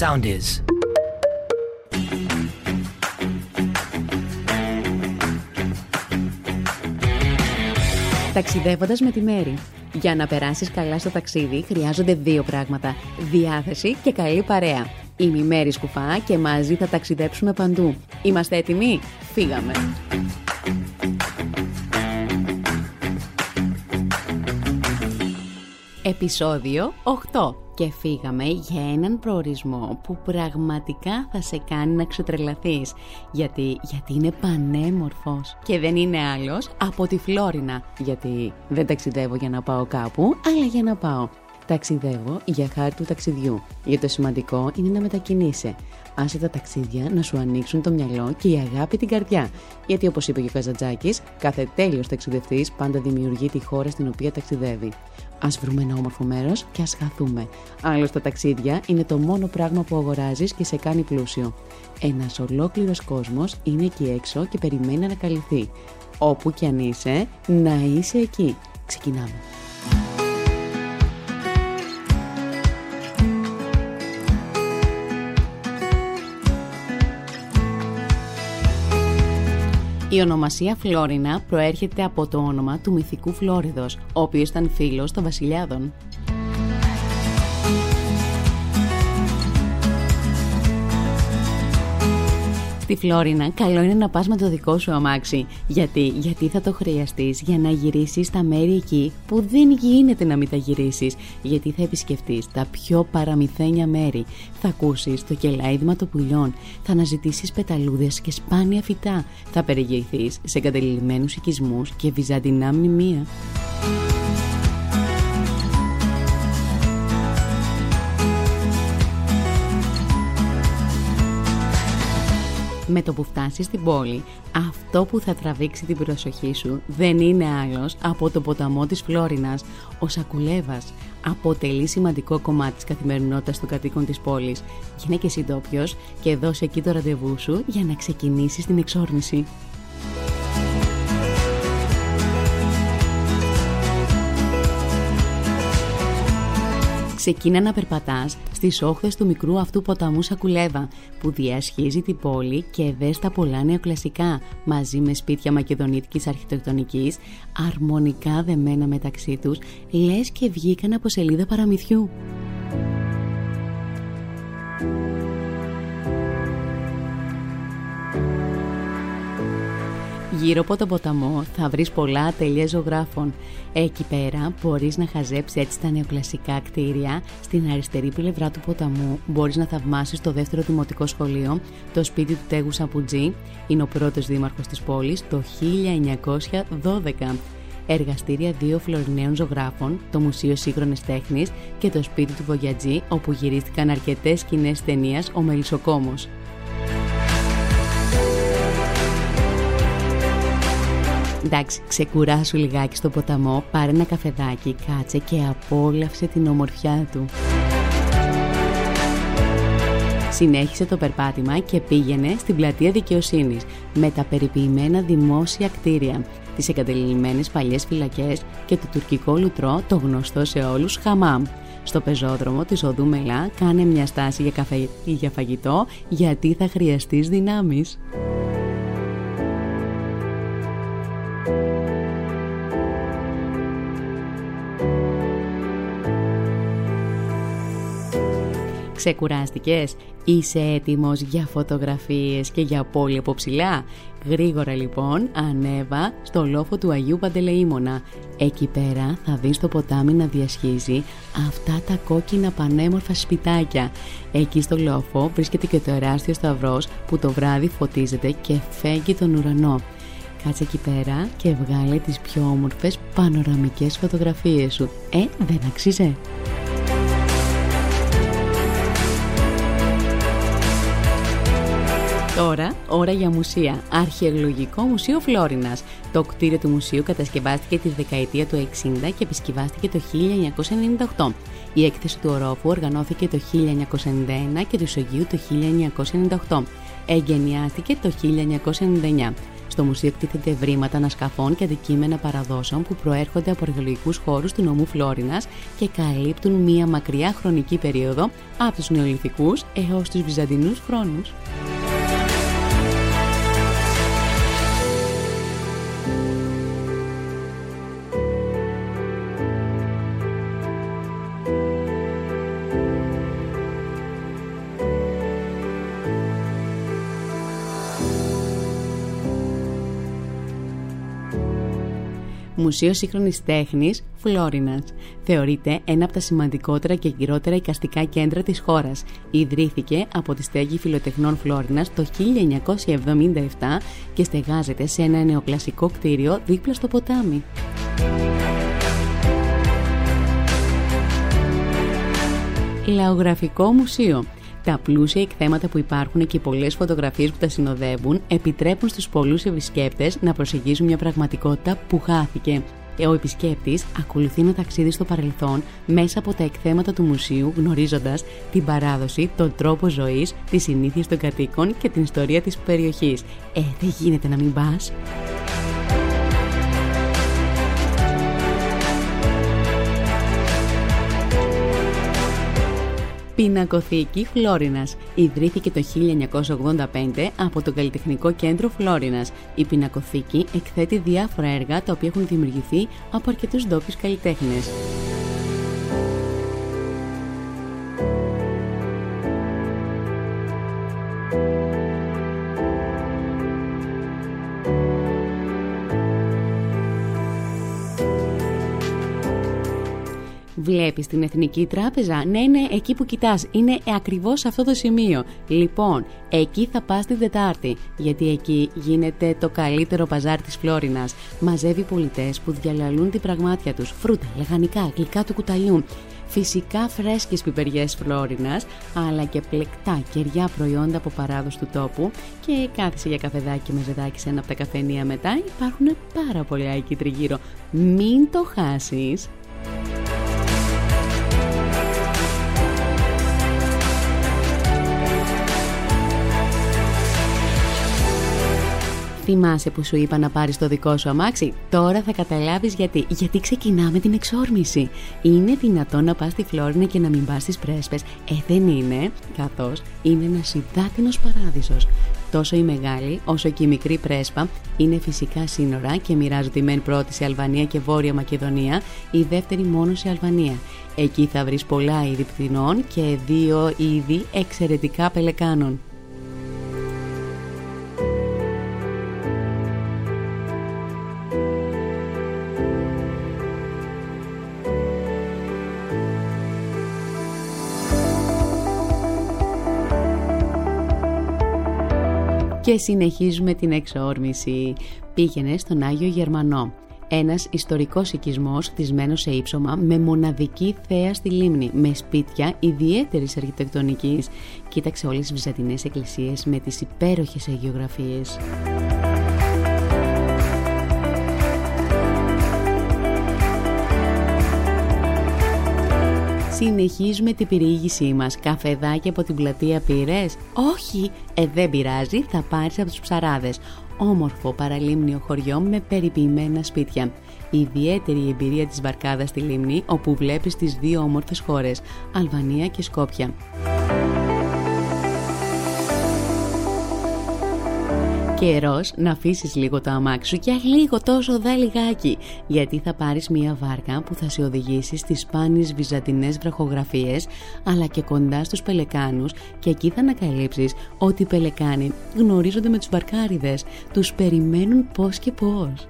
sound is. Ταξιδεύοντας με τη Μέρη. Για να περάσεις καλά στο ταξίδι χρειάζονται δύο πράγματα. Διάθεση και καλή παρέα. Είμαι η Μέρη Σκουφά και μαζί θα ταξιδέψουμε παντού. Είμαστε έτοιμοι; Φύγαμε! Επισόδιο 8 και φύγαμε για έναν προορισμό που πραγματικά θα σε κάνει να ξετρελαθείς. Γιατί, γιατί είναι πανέμορφος. Και δεν είναι άλλος από τη Φλόρινα. Γιατί δεν ταξιδεύω για να πάω κάπου αλλά για να πάω Ταξιδεύω για χάρη του ταξιδιού, γιατί το σημαντικό είναι να μετακινείσαι. Άσε τα ταξίδια να σου ανοίξουν το μυαλό και η αγάπη την καρδιά. Γιατί όπως είπε και ο Καζατζάκη, κάθε τέλειος ταξιδευτής πάντα δημιουργεί τη χώρα στην οποία ταξιδεύει. Α βρούμε ένα όμορφο μέρος και ας χαθούμε. Άλλωστε, τα ταξίδια είναι το μόνο πράγμα που αγοράζεις και σε κάνει πλούσιο. Ένας ολόκληρος κόσμος είναι εκεί έξω και περιμένει να ανακαλυφθεί. Όπου κι αν είσαι, να είσαι εκεί. Ξεκινάμε. Η ονομασία Φλόρινα προέρχεται από το όνομα του μυθικού Φλόριδος, ο οποίος ήταν φίλος των βασιλιάδων. Στη Φλόρινα, καλό είναι να πας με το δικό σου αμάξι. Γιατί, γιατί θα το χρειαστείς για να γυρίσεις στα μέρη εκεί που δεν γίνεται να μην τα γυρίσεις. Γιατί θα επισκεφτείς τα πιο παραμυθένια μέρη. Θα ακούσεις το κελάιδημα των πουλιών. Θα αναζητήσεις πεταλούδες και σπάνια φυτά. Θα περιηγηθείς σε εγκατελειμμένους οικισμούς και βυζαντινά μνημεία. Με το που φτάσεις στην πόλη, αυτό που θα τραβήξει την προσοχή σου δεν είναι άλλος από το ποταμό της Φλόρινας. Ο Σακουλέβας αποτελεί σημαντικό κομμάτι της καθημερινότητας των κατοίκων της πόλης. Γίνε και εσύ και δώσε εκεί το ραντεβού σου για να ξεκινήσεις την εξόρμηση. Ξεκίνα να περπατάς στις όχθες του μικρού αυτού ποταμού Σακουλέβα που διασχίζει την πόλη και δες τα πολλά νεοκλασικά μαζί με σπίτια μακεδονίτικης αρχιτεκτονικής αρμονικά δεμένα μεταξύ τους λες και βγήκαν από σελίδα παραμυθιού. Γύρω από τον ποταμό θα βρεις πολλά ατελεία ζωγράφων. Εκεί πέρα μπορείς να χαζέψεις έτσι τα νεοκλασικά κτίρια. Στην αριστερή πλευρά του ποταμού μπορείς να θαυμάσεις το δεύτερο δημοτικό σχολείο, το σπίτι του Τέγου Σαπουτζή, είναι ο πρώτος δήμαρχος της πόλης το 1912 εργαστήρια δύο φλωριναίων ζωγράφων, το Μουσείο Σύγχρονης Τέχνης και το σπίτι του Βογιατζή, όπου γυρίστηκαν αρκετές σκηνές ταινίας Ο Μελισσοκόμος. Εντάξει, ξεκουράσου λιγάκι στο ποταμό, πάρε ένα καφεδάκι, κάτσε και απόλαυσε την ομορφιά του. Συνέχισε το περπάτημα και πήγαινε στην πλατεία δικαιοσύνης με τα περιποιημένα δημόσια κτίρια, τις εγκατελειμμένες παλιές φυλακές και το τουρκικό λουτρό, το γνωστό σε όλους χαμάμ. Στο πεζόδρομο της Οδού Μελά κάνε μια στάση για, καφέ, για φαγητό γιατί θα χρειαστείς δυνάμεις. Ξεκουράστηκες; Είσαι έτοιμος για φωτογραφίες και για πόλη από ψηλά; Γρήγορα λοιπόν ανέβα στο λόφο του Αγίου Παντελεήμονα. Εκεί πέρα θα δεις το ποτάμι να διασχίζει αυτά τα κόκκινα πανέμορφα σπιτάκια. Εκεί στο λόφο βρίσκεται και το εράστιο σταυρός που το βράδυ φωτίζεται και φέγγει τον ουρανό. Κάτσε εκεί πέρα και βγάλε τις πιο όμορφες πανοραμικές φωτογραφίες σου. Ε, δεν αξίζει. Τώρα, ώρα για μουσεία. Αρχαιολογικό Μουσείο Φλόρινας. Το κτίριο του μουσείου κατασκευάστηκε τη δεκαετία του 60 και επισκευάστηκε το 1998. Η έκθεση του ορόφου οργανώθηκε το 1991 και του ισογείου το 1998. Εγκαινιάστηκε το 1999. Στο μουσείο εκτίθενται ευρήματα ανασκαφών και αντικείμενα παραδόσεων που προέρχονται από αρχαιολογικούς χώρους του νομού Φλόρινας και καλύπτουν μία μακριά χρονική περίοδο από τους νεολιθικού έως τους βυζαντινούς χρόνους. Μουσείο Σύγχρονης Τέχνης Φλόρινας. Θεωρείται ένα από τα σημαντικότερα και γυρότερα οικαστικά κέντρα της χώρας. Ιδρύθηκε από τη στέγη φιλοτεχνών Φλόρινας το 1977 και στεγάζεται σε ένα νεοκλασικό κτίριο δίπλα στο ποτάμι. Λαογραφικό Μουσείο τα πλούσια εκθέματα που υπάρχουν και οι πολλές φωτογραφίες που τα συνοδεύουν επιτρέπουν στους πολλούς επισκέπτες να προσεγγίσουν μια πραγματικότητα που χάθηκε. Ο επισκέπτης ακολουθεί ένα ταξίδι στο παρελθόν μέσα από τα εκθέματα του μουσείου, γνωρίζοντας την παράδοση, τον τρόπο ζωής, τις συνήθειες των κατοίκων και την ιστορία της περιοχής. Ε, δεν γίνεται να μην πας. Πινακοθήκη Φλόρινας. Ιδρύθηκε το 1985 από το Καλλιτεχνικό Κέντρο Φλόρινας. Η πινακοθήκη εκθέτει διάφορα έργα τα οποία έχουν δημιουργηθεί από αρκετούς ντόπιους καλλιτέχνες. Βλέπεις την Εθνική Τράπεζα; Ναι, ναι, εκεί που κοιτάς. Είναι ακριβώς αυτό το σημείο. Λοιπόν, εκεί θα πας την Τετάρτη. Γιατί εκεί γίνεται το καλύτερο παζάρ της Φλόρινας. Μαζεύει πολιτές που διαλαλούν την πραγμάτια τους. Φρούτα, λεγανικά, γλυκά του κουταλιού. Φυσικά φρέσκες πιπεριές Φλόρινας, αλλά και πλεκτά κεριά προϊόντα από παράδοση του τόπου και κάθισε για καφεδάκι με ζεδάκι σε ένα από τα καφενεία μετά. Υπάρχουν πάρα πολλά εκεί τριγύρω. Μην το χάσεις! Θυμάσαι που σου είπα να πάρεις το δικό σου αμάξι; Τώρα θα καταλάβεις γιατί. Γιατί ξεκινάμε την εξόρμηση. Είναι δυνατόν να πας στη Φλόρινα και να μην πας στις πρέσπες. Ε, δεν είναι. Καθώς είναι ένας υδάτινος παράδεισος. Τόσο η μεγάλη όσο και η μικρή πρέσπα είναι φυσικά σύνορα και μοιράζονται η μεν πρώτη σε Αλβανία και Βόρεια Μακεδονία, η δεύτερη μόνο σε Αλβανία. Εκεί θα βρεις πολλά είδη πτηνών και δύο είδη εξαιρετικά πελεκάνων. Και συνεχίζουμε την εξόρμηση. Πήγαινε στον Άγιο Γερμανό. Ένας ιστορικός οικισμός χτισμένος σε ύψωμα με μοναδική θέα στη λίμνη, με σπίτια ιδιαίτερης αρχιτεκτονικής. Κοίταξε όλες τις βυζαντινές εκκλησίες με τις υπέροχες αγιογραφίες. Συνεχίζουμε την πυρήγησή μας. Καφεδάκι από την πλατεία πήρε. Όχι, ε δεν πειράζει, θα πάρεις από τους ψαράδες. Όμορφο παραλίμνιο χωριό με περιποιημένα σπίτια. ιδιαίτερη εμπειρία της βαρκάδας στη λίμνη, όπου βλέπεις τις δύο όμορφες χώρες, Αλβανία και Σκόπια. Καιρός να αφήσεις λίγο το αμάξι σου και λίγο τόσο δε λιγάκι, γιατί θα πάρεις μια βάρκα που θα σε οδηγήσει στις σπάνιες βυζαντινές βραχογραφίες, αλλά και κοντά στους πελεκάνους και εκεί θα ανακαλύψεις ότι οι πελεκάνοι γνωρίζονται με τους βαρκάριδες, τους περιμένουν πώς και πώς.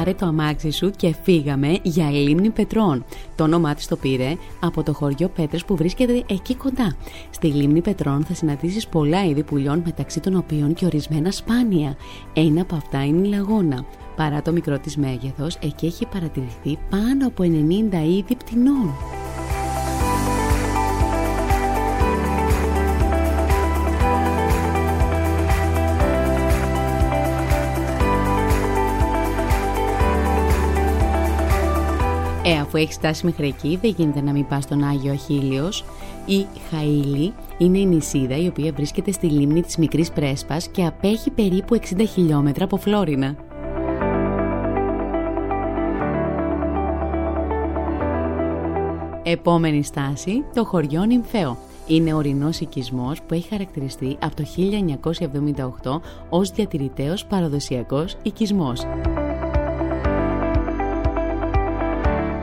Πάρε το αμάξι σου και φύγαμε για λίμνη Πετρών. Το όνομά της το πήρε από το χωριό Πέτρες που βρίσκεται εκεί κοντά. Στη λίμνη Πετρών θα συναντήσεις πολλά είδη πουλιών μεταξύ των οποίων και ορισμένα σπάνια. Ένα από αυτά είναι η λαγόνα. Παρά το μικρό της μέγεθος, εκεί έχει παρατηρηθεί πάνω από 90 είδη πτηνών. Ε, αφού έχεις φτάσει μέχρι εκεί, δεν γίνεται να μην πας στον Άγιο Αχίλιος. Η Χαΐλη είναι η νησίδα η οποία βρίσκεται στη λίμνη της Μικρής Πρέσπας και απέχει περίπου 60 χιλιόμετρα από Φλόρινα. Επόμενη στάση, το χωριό Νυμφαίο. Είναι ορεινός οικισμός που έχει χαρακτηριστεί από το 1978 ως διατηρηταίος παραδοσιακός οικισμός.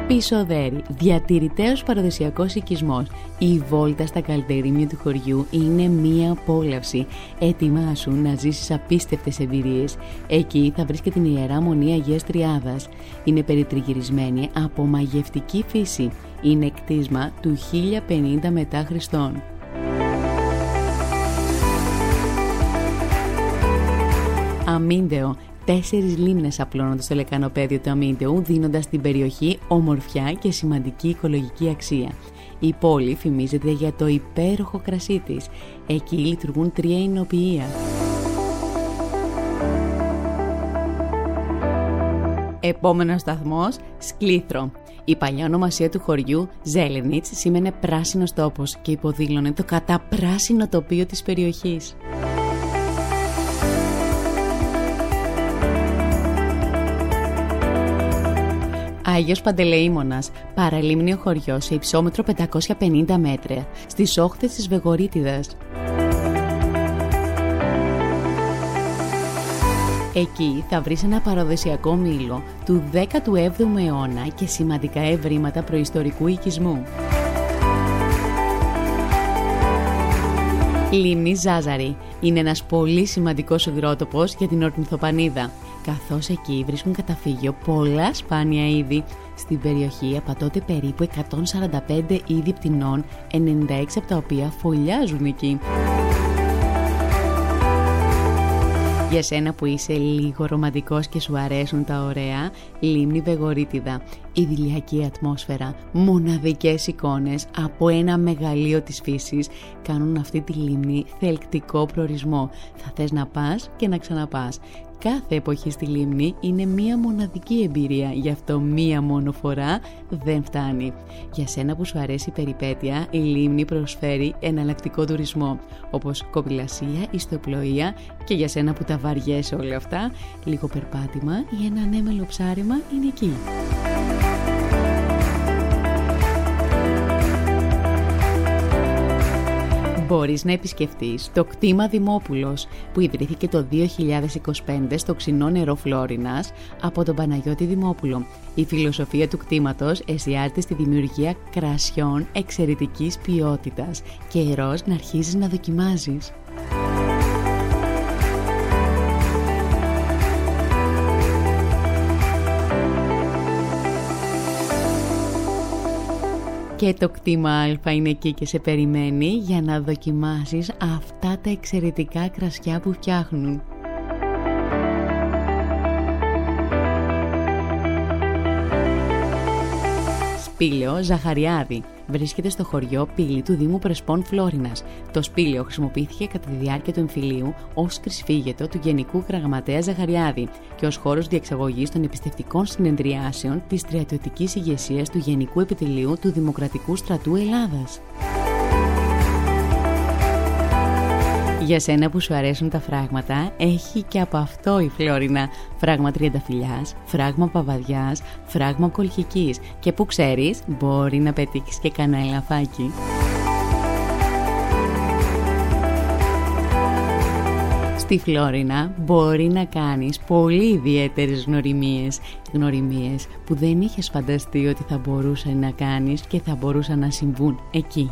Πισοδέρι, διατηρηταίος παραδοσιακός οικισμός. Η βόλτα στα καλτερίμια του χωριού είναι μία απόλαυση. Ετοιμάσου να ζήσεις απίστευτες εμπειρίες. Εκεί θα βρεις και την Ιερά Μονή Αγίας Τριάδας. Είναι περιτριγυρισμένη από μαγευτική φύση. Είναι κτίσμα του 1050 μετά Χριστόν. Αμίντεο Τέσσερις λίμνες απλώνονται στο λεκανοπέδιο του Αμίντεου, δίνοντας στην περιοχή ομορφιά και σημαντική οικολογική αξία. Η πόλη φημίζεται για το υπέροχο κρασί της. Εκεί λειτουργούν τρία εινοποιεία. Επόμενος σταθμός, Σκλήθρο. Η παλιά ονομασία του χωριού, Ζέλενιτς, σήμαινε πράσινος τόπος και υποδήλωνε το καταπράσινο τοπίο της περιοχής. Άγιος Παντελεήμονας, παραλίμνιο χωριό σε υψόμετρο 550 μέτρα, στις όχθες της Βεγορίτιδας. Εκεί θα βρεις ένα παραδοσιακό μήλο του 17ου αιώνα και σημαντικά ευρήματα προϊστορικού οικισμού. Λίμνη Ζάζαρη είναι ένας πολύ σημαντικός υγρότοπος για την ορνηθοπανίδα καθώς εκεί βρίσκουν καταφύγιο πολλά σπάνια είδη. Στην περιοχή απατώνται περίπου 145 είδη πτηνών, 96 από τα οποία φωλιάζουν εκεί. Για σένα που είσαι λίγο ρομαντικός και σου αρέσουν τα ωραία, λίμνη Βεγορίτιδα, ηλιακή ατμόσφαιρα, μοναδικές εικόνες από ένα μεγαλείο της φύσης κάνουν αυτή τη λίμνη θελκτικό προορισμό. Θα θες να πας και να ξαναπάς. Κάθε εποχή στη λίμνη είναι μία μοναδική εμπειρία, γι' αυτό μία μόνο φορά δεν φτάνει. Για σένα που σου αρέσει η περιπέτεια, η λίμνη προσφέρει εναλλακτικό τουρισμό, όπως κοπηλασία, ιστοπλοεία και για σένα που τα βαριέσαι όλα αυτά, λίγο περπάτημα ή ένα ανέμελο ψάρεμα είναι εκεί. Μπορείς να επισκεφτείς το κτήμα Δημόπουλος που ιδρύθηκε το 2025 στο ξινό νερό Φλόρινας από τον Παναγιώτη Δημόπουλο. Η φιλοσοφία του κτήματος εστιάζεται στη δημιουργία κρασιών εξαιρετικής ποιότητας. και Καιρός να αρχίζεις να δοκιμάζεις. Και το κτήμα Α είναι εκεί και σε περιμένει για να δοκιμάσεις αυτά τα εξαιρετικά κρασιά που φτιάχνουν. Σπήλαιο Ζαχαριάδη βρίσκεται στο χωριό Πύλη του Δήμου Πρεσπών Φλόρινας. Το σπήλαιο χρησιμοποιήθηκε κατά τη διάρκεια του εμφυλίου ως κρυσφύγετο του Γενικού Γραμματέα Ζαχαριάδη και ως χώρος διεξαγωγής των επιστευτικών συνεδριάσεων της στρατιωτικής ηγεσίας του Γενικού Επιτελείου του Δημοκρατικού Στρατού Ελλάδας. Για σένα που σου αρέσουν τα φράγματα, έχει και από αυτό η Φλόρινα. Φράγμα τριανταφυλιάς, φράγμα παβαδιάς, φράγμα κολχικής και που ξέρεις μπορεί να πετύχεις και κανένα ελαφάκι. Στη Φλόρινα μπορεί να κάνεις πολύ ιδιαίτερες γνωριμίες. Γνωριμίες που δεν είχες φανταστεί ότι θα μπορούσαν να κάνεις και θα μπορούσαν να συμβούν εκεί.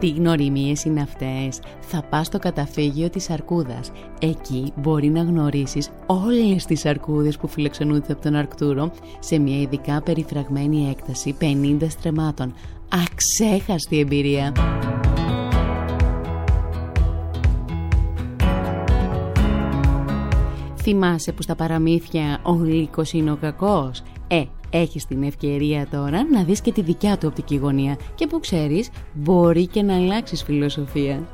Τι γνωριμίες είναι αυτές. Θα πας στο καταφύγιο της Αρκούδας. Εκεί μπορεί να γνωρίσεις όλες τις αρκούδες που φιλοξενούνται από τον Αρκτούρο σε μια ειδικά περιφραγμένη έκταση 50 στρεμάτων. Αξέχαστη εμπειρία. Θυμάσαι που στα παραμύθια ο Λύκος είναι ο κακός; Ε, έχεις την ευκαιρία τώρα να δεις και τη δικιά του οπτική γωνία και που ξέρεις μπορεί και να αλλάξεις φιλοσοφία.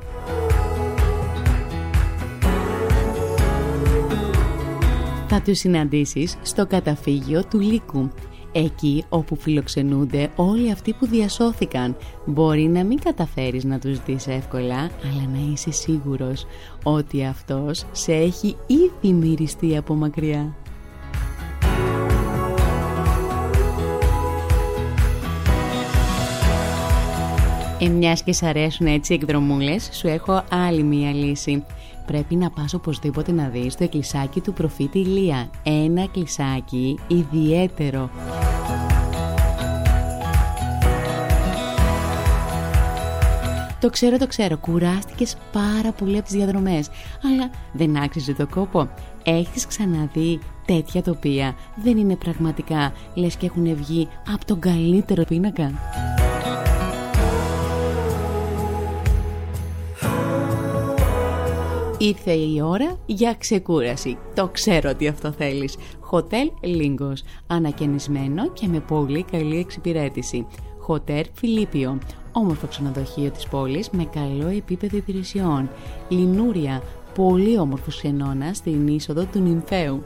Θα τους συναντήσεις στο καταφύγιο του Λύκου εκεί όπου φιλοξενούνται όλοι αυτοί που διασώθηκαν. Μπορεί να μην καταφέρεις να τους δεις εύκολα, αλλά να είσαι σίγουρος ότι αυτός σε έχει ήδη μυριστεί από μακριά. Ε, μιας και σ' αρέσουν έτσι εκδρομούλες, σου έχω άλλη μία λύση. Πρέπει να πας οπωσδήποτε να δεις το εκκλησάκι του προφήτη Ηλία. Ένα εκκλησάκι ιδιαίτερο. Το ξέρω, το ξέρω. Κουράστηκες πάρα πολύ από τις διαδρομές. Αλλά δεν άξιζε το κόπο. Έχεις ξαναδεί τέτοια τοπία. Δεν είναι πραγματικά λες και έχουν βγει από τον καλύτερο πίνακα. Ήρθε η ώρα για ξεκούραση. Το ξέρω ότι αυτό θέλεις. Hotel Lingos. Ανακαινισμένο και με πολύ καλή εξυπηρέτηση. Hotel Φιλίπιο. Όμορφο ξενοδοχείο της πόλης με καλό επίπεδο υπηρεσιών. Λινούρια. Πολύ όμορφος ξενώνας στην είσοδο του Νυμφαίου.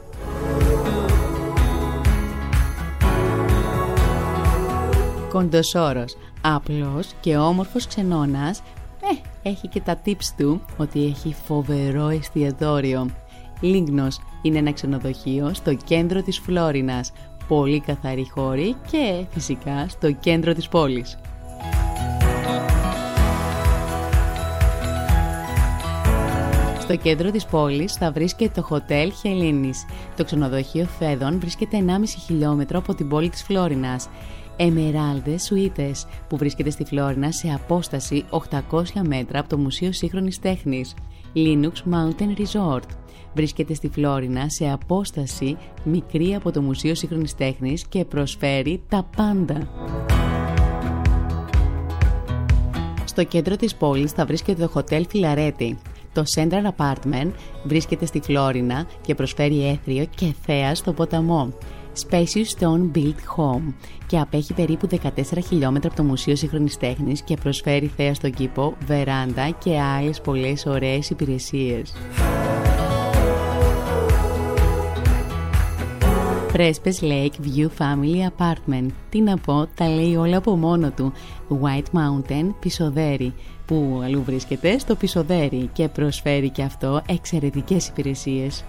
Κοντοσόρος. Απλός και όμορφος ξενώνας ε, έχει και τα tips του ότι έχει φοβερό εστιατόριο. Λίγνος είναι ένα ξενοδοχείο στο κέντρο της Φλόρινας, πολύ καθαρή χώρη και φυσικά στο κέντρο της πόλης. Στο κέντρο της πόλης θα βρίσκεται το Hotel Χελίνης. Το ξενοδοχείο Φέδων βρίσκεται 1,5 χιλιόμετρο από την πόλη της Φλόρινας. Emeralde Suites που βρίσκεται στη Φλόρινα σε απόσταση 800 μέτρα από το Μουσείο Σύγχρονης Τέχνης. Linux Mountain Resort βρίσκεται στη Φλόρινα σε απόσταση μικρή από το Μουσείο Σύγχρονης Τέχνης και προσφέρει τα πάντα. Στο κέντρο της πόλης θα βρίσκεται το Hotel Φιλαρέτη. Το Central Apartment βρίσκεται στη Φλόρινα και προσφέρει έθριο και θέα στο ποταμό. Spacious Stone Built Home και απέχει περίπου 14 χιλιόμετρα από το Μουσείο Σύγχρονης Τέχνης και προσφέρει θέα στον κήπο, βεράντα και άλλες πολλές ωραίες υπηρεσίες. Πρέσπες Lake View Family Apartment. Τι να πω, τα λέει όλα από μόνο του. White Mountain Πισοδέρι, που αλλού βρίσκεται στο Πισοδέρι και προσφέρει και αυτό εξαιρετικές υπηρεσίες.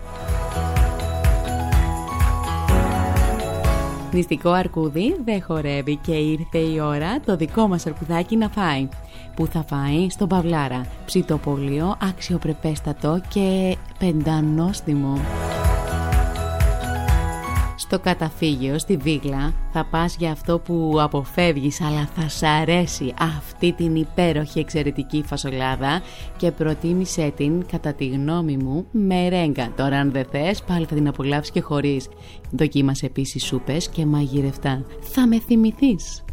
Νηστικό αρκούδι δεν χορεύει και ήρθε η ώρα το δικό μας αρκουδάκι να φάει. Που θα φάει στον Παυλάρα, ψητοπολείο, αξιοπρεπέστατο και πεντανόστιμο. Στο καταφύγιο, στη Βίγλα, θα πας για αυτό που αποφεύγεις αλλά θα σ' αρέσει αυτή την υπέροχη εξαιρετική φασολάδα και προτίμησέ την, κατά τη γνώμη μου, με ρέγγα. Τώρα αν δεν θες, πάλι θα την απολαύσεις και χωρίς. Δοκίμασε επίσης σούπες και μαγειρευτά. Θα με θυμηθείς.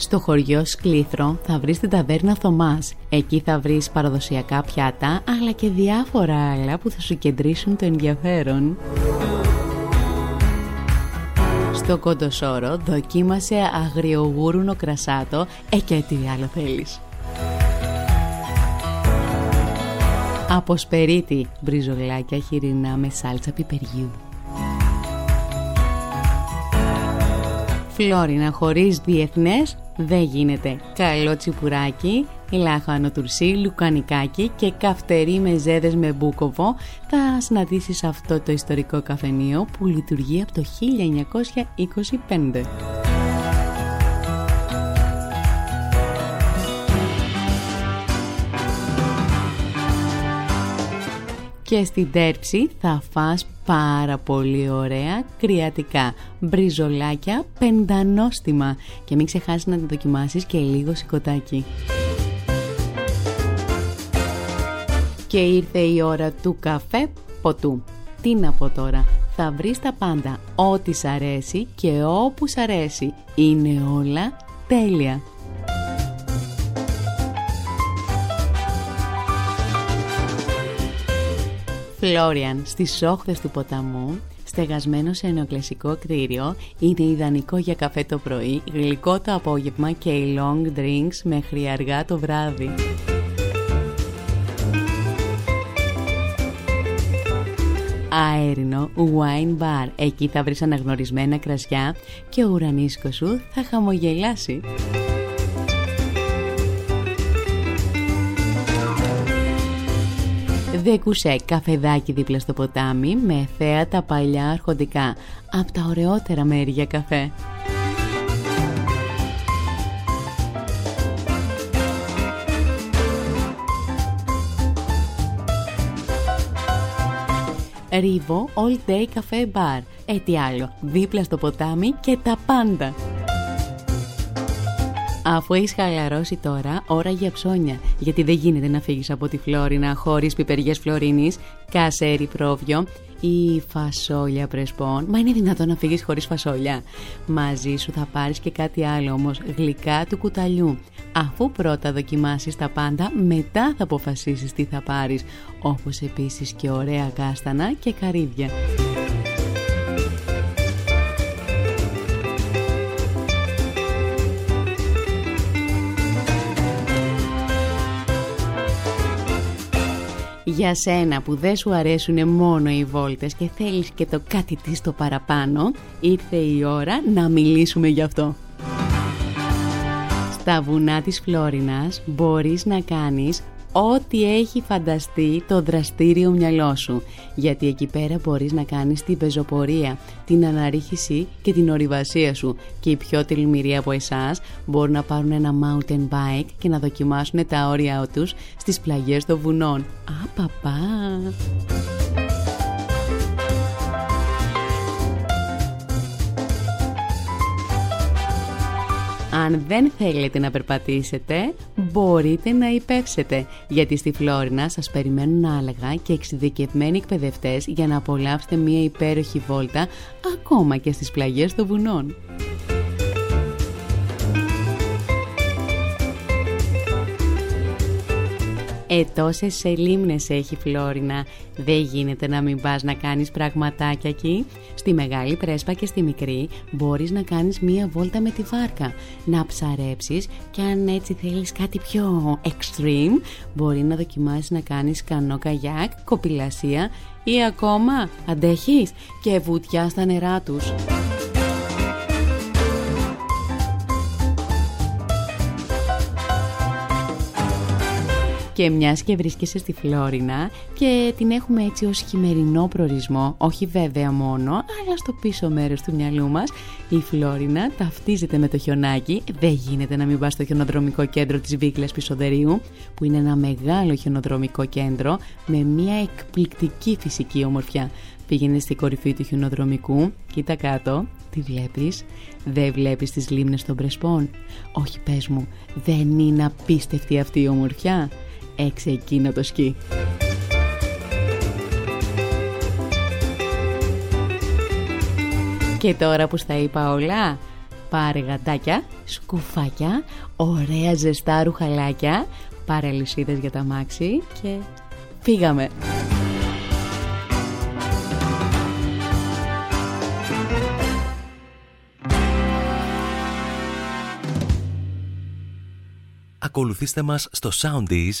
Στο χωριό Σκλήθρο θα βρεις την ταβέρνα Θωμάς. Εκεί θα βρεις παραδοσιακά πιάτα, αλλά και διάφορα άλλα που θα σου κεντρήσουν το ενδιαφέρον. Στο Κοντοσόρο δοκίμασε αγριογούρουνο κρασάτο, ε και τι άλλο θέλεις. Από σπερίτη, μπριζολάκια χοιρινά με σάλτσα πιπεριού. Φλόρινα χωρίς διεθνές δεν γίνεται. Καλό τσιπουράκι, λάχανο τουρσί, λουκανικάκι και καυτερή με ζέδες με μπούκοβο θα συναντήσεις αυτό το ιστορικό καφενείο που λειτουργεί από το 1925. Και στην τέρψη θα φας πάρα πολύ ωραία κρυατικά, μπριζολάκια, πεντανόστιμα και μην ξεχάσεις να τα δοκιμάσεις και λίγο σηκωτάκι. Και ήρθε η ώρα του καφέ ποτού. Τι να πω τώρα, θα βρεις τα πάντα, ό,τι σ' αρέσει και όπου σ' αρέσει. Είναι όλα τέλεια. Φλόριαν στις όχθες του ποταμού, στεγασμένο σε νεοκλασικό κτίριο, είναι ιδανικό για καφέ το πρωί, γλυκό το απόγευμα και οι long drinks μέχρι αργά το βράδυ. Αέρινο Wine Bar. Εκεί θα βρεις αναγνωρισμένα κρασιά και ο ουρανίσκος σου θα χαμογελάσει. Δεκουσέ καφεδάκι δίπλα στο ποτάμι με θέα τα παλιά αρχοντικά από τα ωραιότερα μέρη για καφέ. Ρίβο All Day Cafe Bar. Ε, τι άλλο, δίπλα στο ποτάμι και τα πάντα. Αφού έχεις χαλαρώσει τώρα, ώρα για ψώνια. Γιατί δεν γίνεται να φύγεις από τη Φλόρινα χωρίς πιπεριές Φλωρίνης, κασέρι πρόβιο ή φασόλια πρεσπών. Μα είναι δυνατόν να φύγεις χωρίς φασόλια. Μαζί σου θα πάρεις και κάτι άλλο όμως, γλυκά του κουταλιού. Αφού πρώτα δοκιμάσεις τα πάντα, μετά θα αποφασίσεις τι θα πάρεις, όπως επίσης και ωραία κάστανα και καρύδια. Για σένα που δεν σου αρέσουν μόνο οι βόλτες και θέλεις και το κάτι της το παραπάνω, ήρθε η ώρα να μιλήσουμε γι' αυτό. Στα βουνά της Φλόρινας μπορείς να κάνεις ό,τι έχει φανταστεί το δραστήριο μυαλό σου. Γιατί εκεί πέρα μπορείς να κάνεις την πεζοπορία, την αναρρίχηση και την ορειβασία σου. Και οι πιο τολμηροί από εσάς μπορούν να πάρουν ένα mountain bike και να δοκιμάσουν τα όρια τους στις πλαγιές των βουνών. Α, Αν δεν θέλετε να περπατήσετε, μπορείτε να υπεύσετε, γιατί στη Φλόρινα σας περιμένουν άλεγα και εξειδικευμένοι εκπαιδευτές για να απολαύσετε μια υπέροχη βόλτα ακόμα και στις πλαγιές των βουνών. Ε, τόσες σελίμνες έχει Φλόρινα. Δεν γίνεται να μην πας να κάνεις πραγματάκια εκεί. Στη μεγάλη πρέσπα και στη μικρή μπορείς να κάνεις μία βόλτα με τη βάρκα. Να ψαρέψεις και αν έτσι θέλεις κάτι πιο extreme μπορεί να δοκιμάσεις να κάνεις κανό καγιάκ, κοπηλασία ή ακόμα, αντέχεις, και βουτιά στα νερά τους. Και μιας και βρίσκεσαι στη Φλόρινα και την έχουμε έτσι ως χειμερινό προορισμό, όχι βέβαια μόνο, αλλά στο πίσω μέρος του μυαλού μας, η Φλόρινα ταυτίζεται με το χιονάκι. Δεν γίνεται να μην πας στο χιονοδρομικό κέντρο της Βίκλας Πισοδερίου, που είναι ένα μεγάλο χιονοδρομικό κέντρο με μια εκπληκτική φυσική ομορφιά. Πήγαινε στην κορυφή του χιονοδρομικού, κοίτα κάτω, τι βλέπεις, δεν βλέπεις τις λίμνες των Πρεσπών; Όχι πες μου, δεν είναι απίστευτη αυτή η ομορφιά; Έξε εκείνο το σκι. Και τώρα που στα είπα όλα, πάρε γατάκια, σκουφάκια, ωραία ζεστά ρουχαλάκια, πάρε λυσίδες για τα μάξι και φύγαμε. Ακολουθήστε μας στο Soundees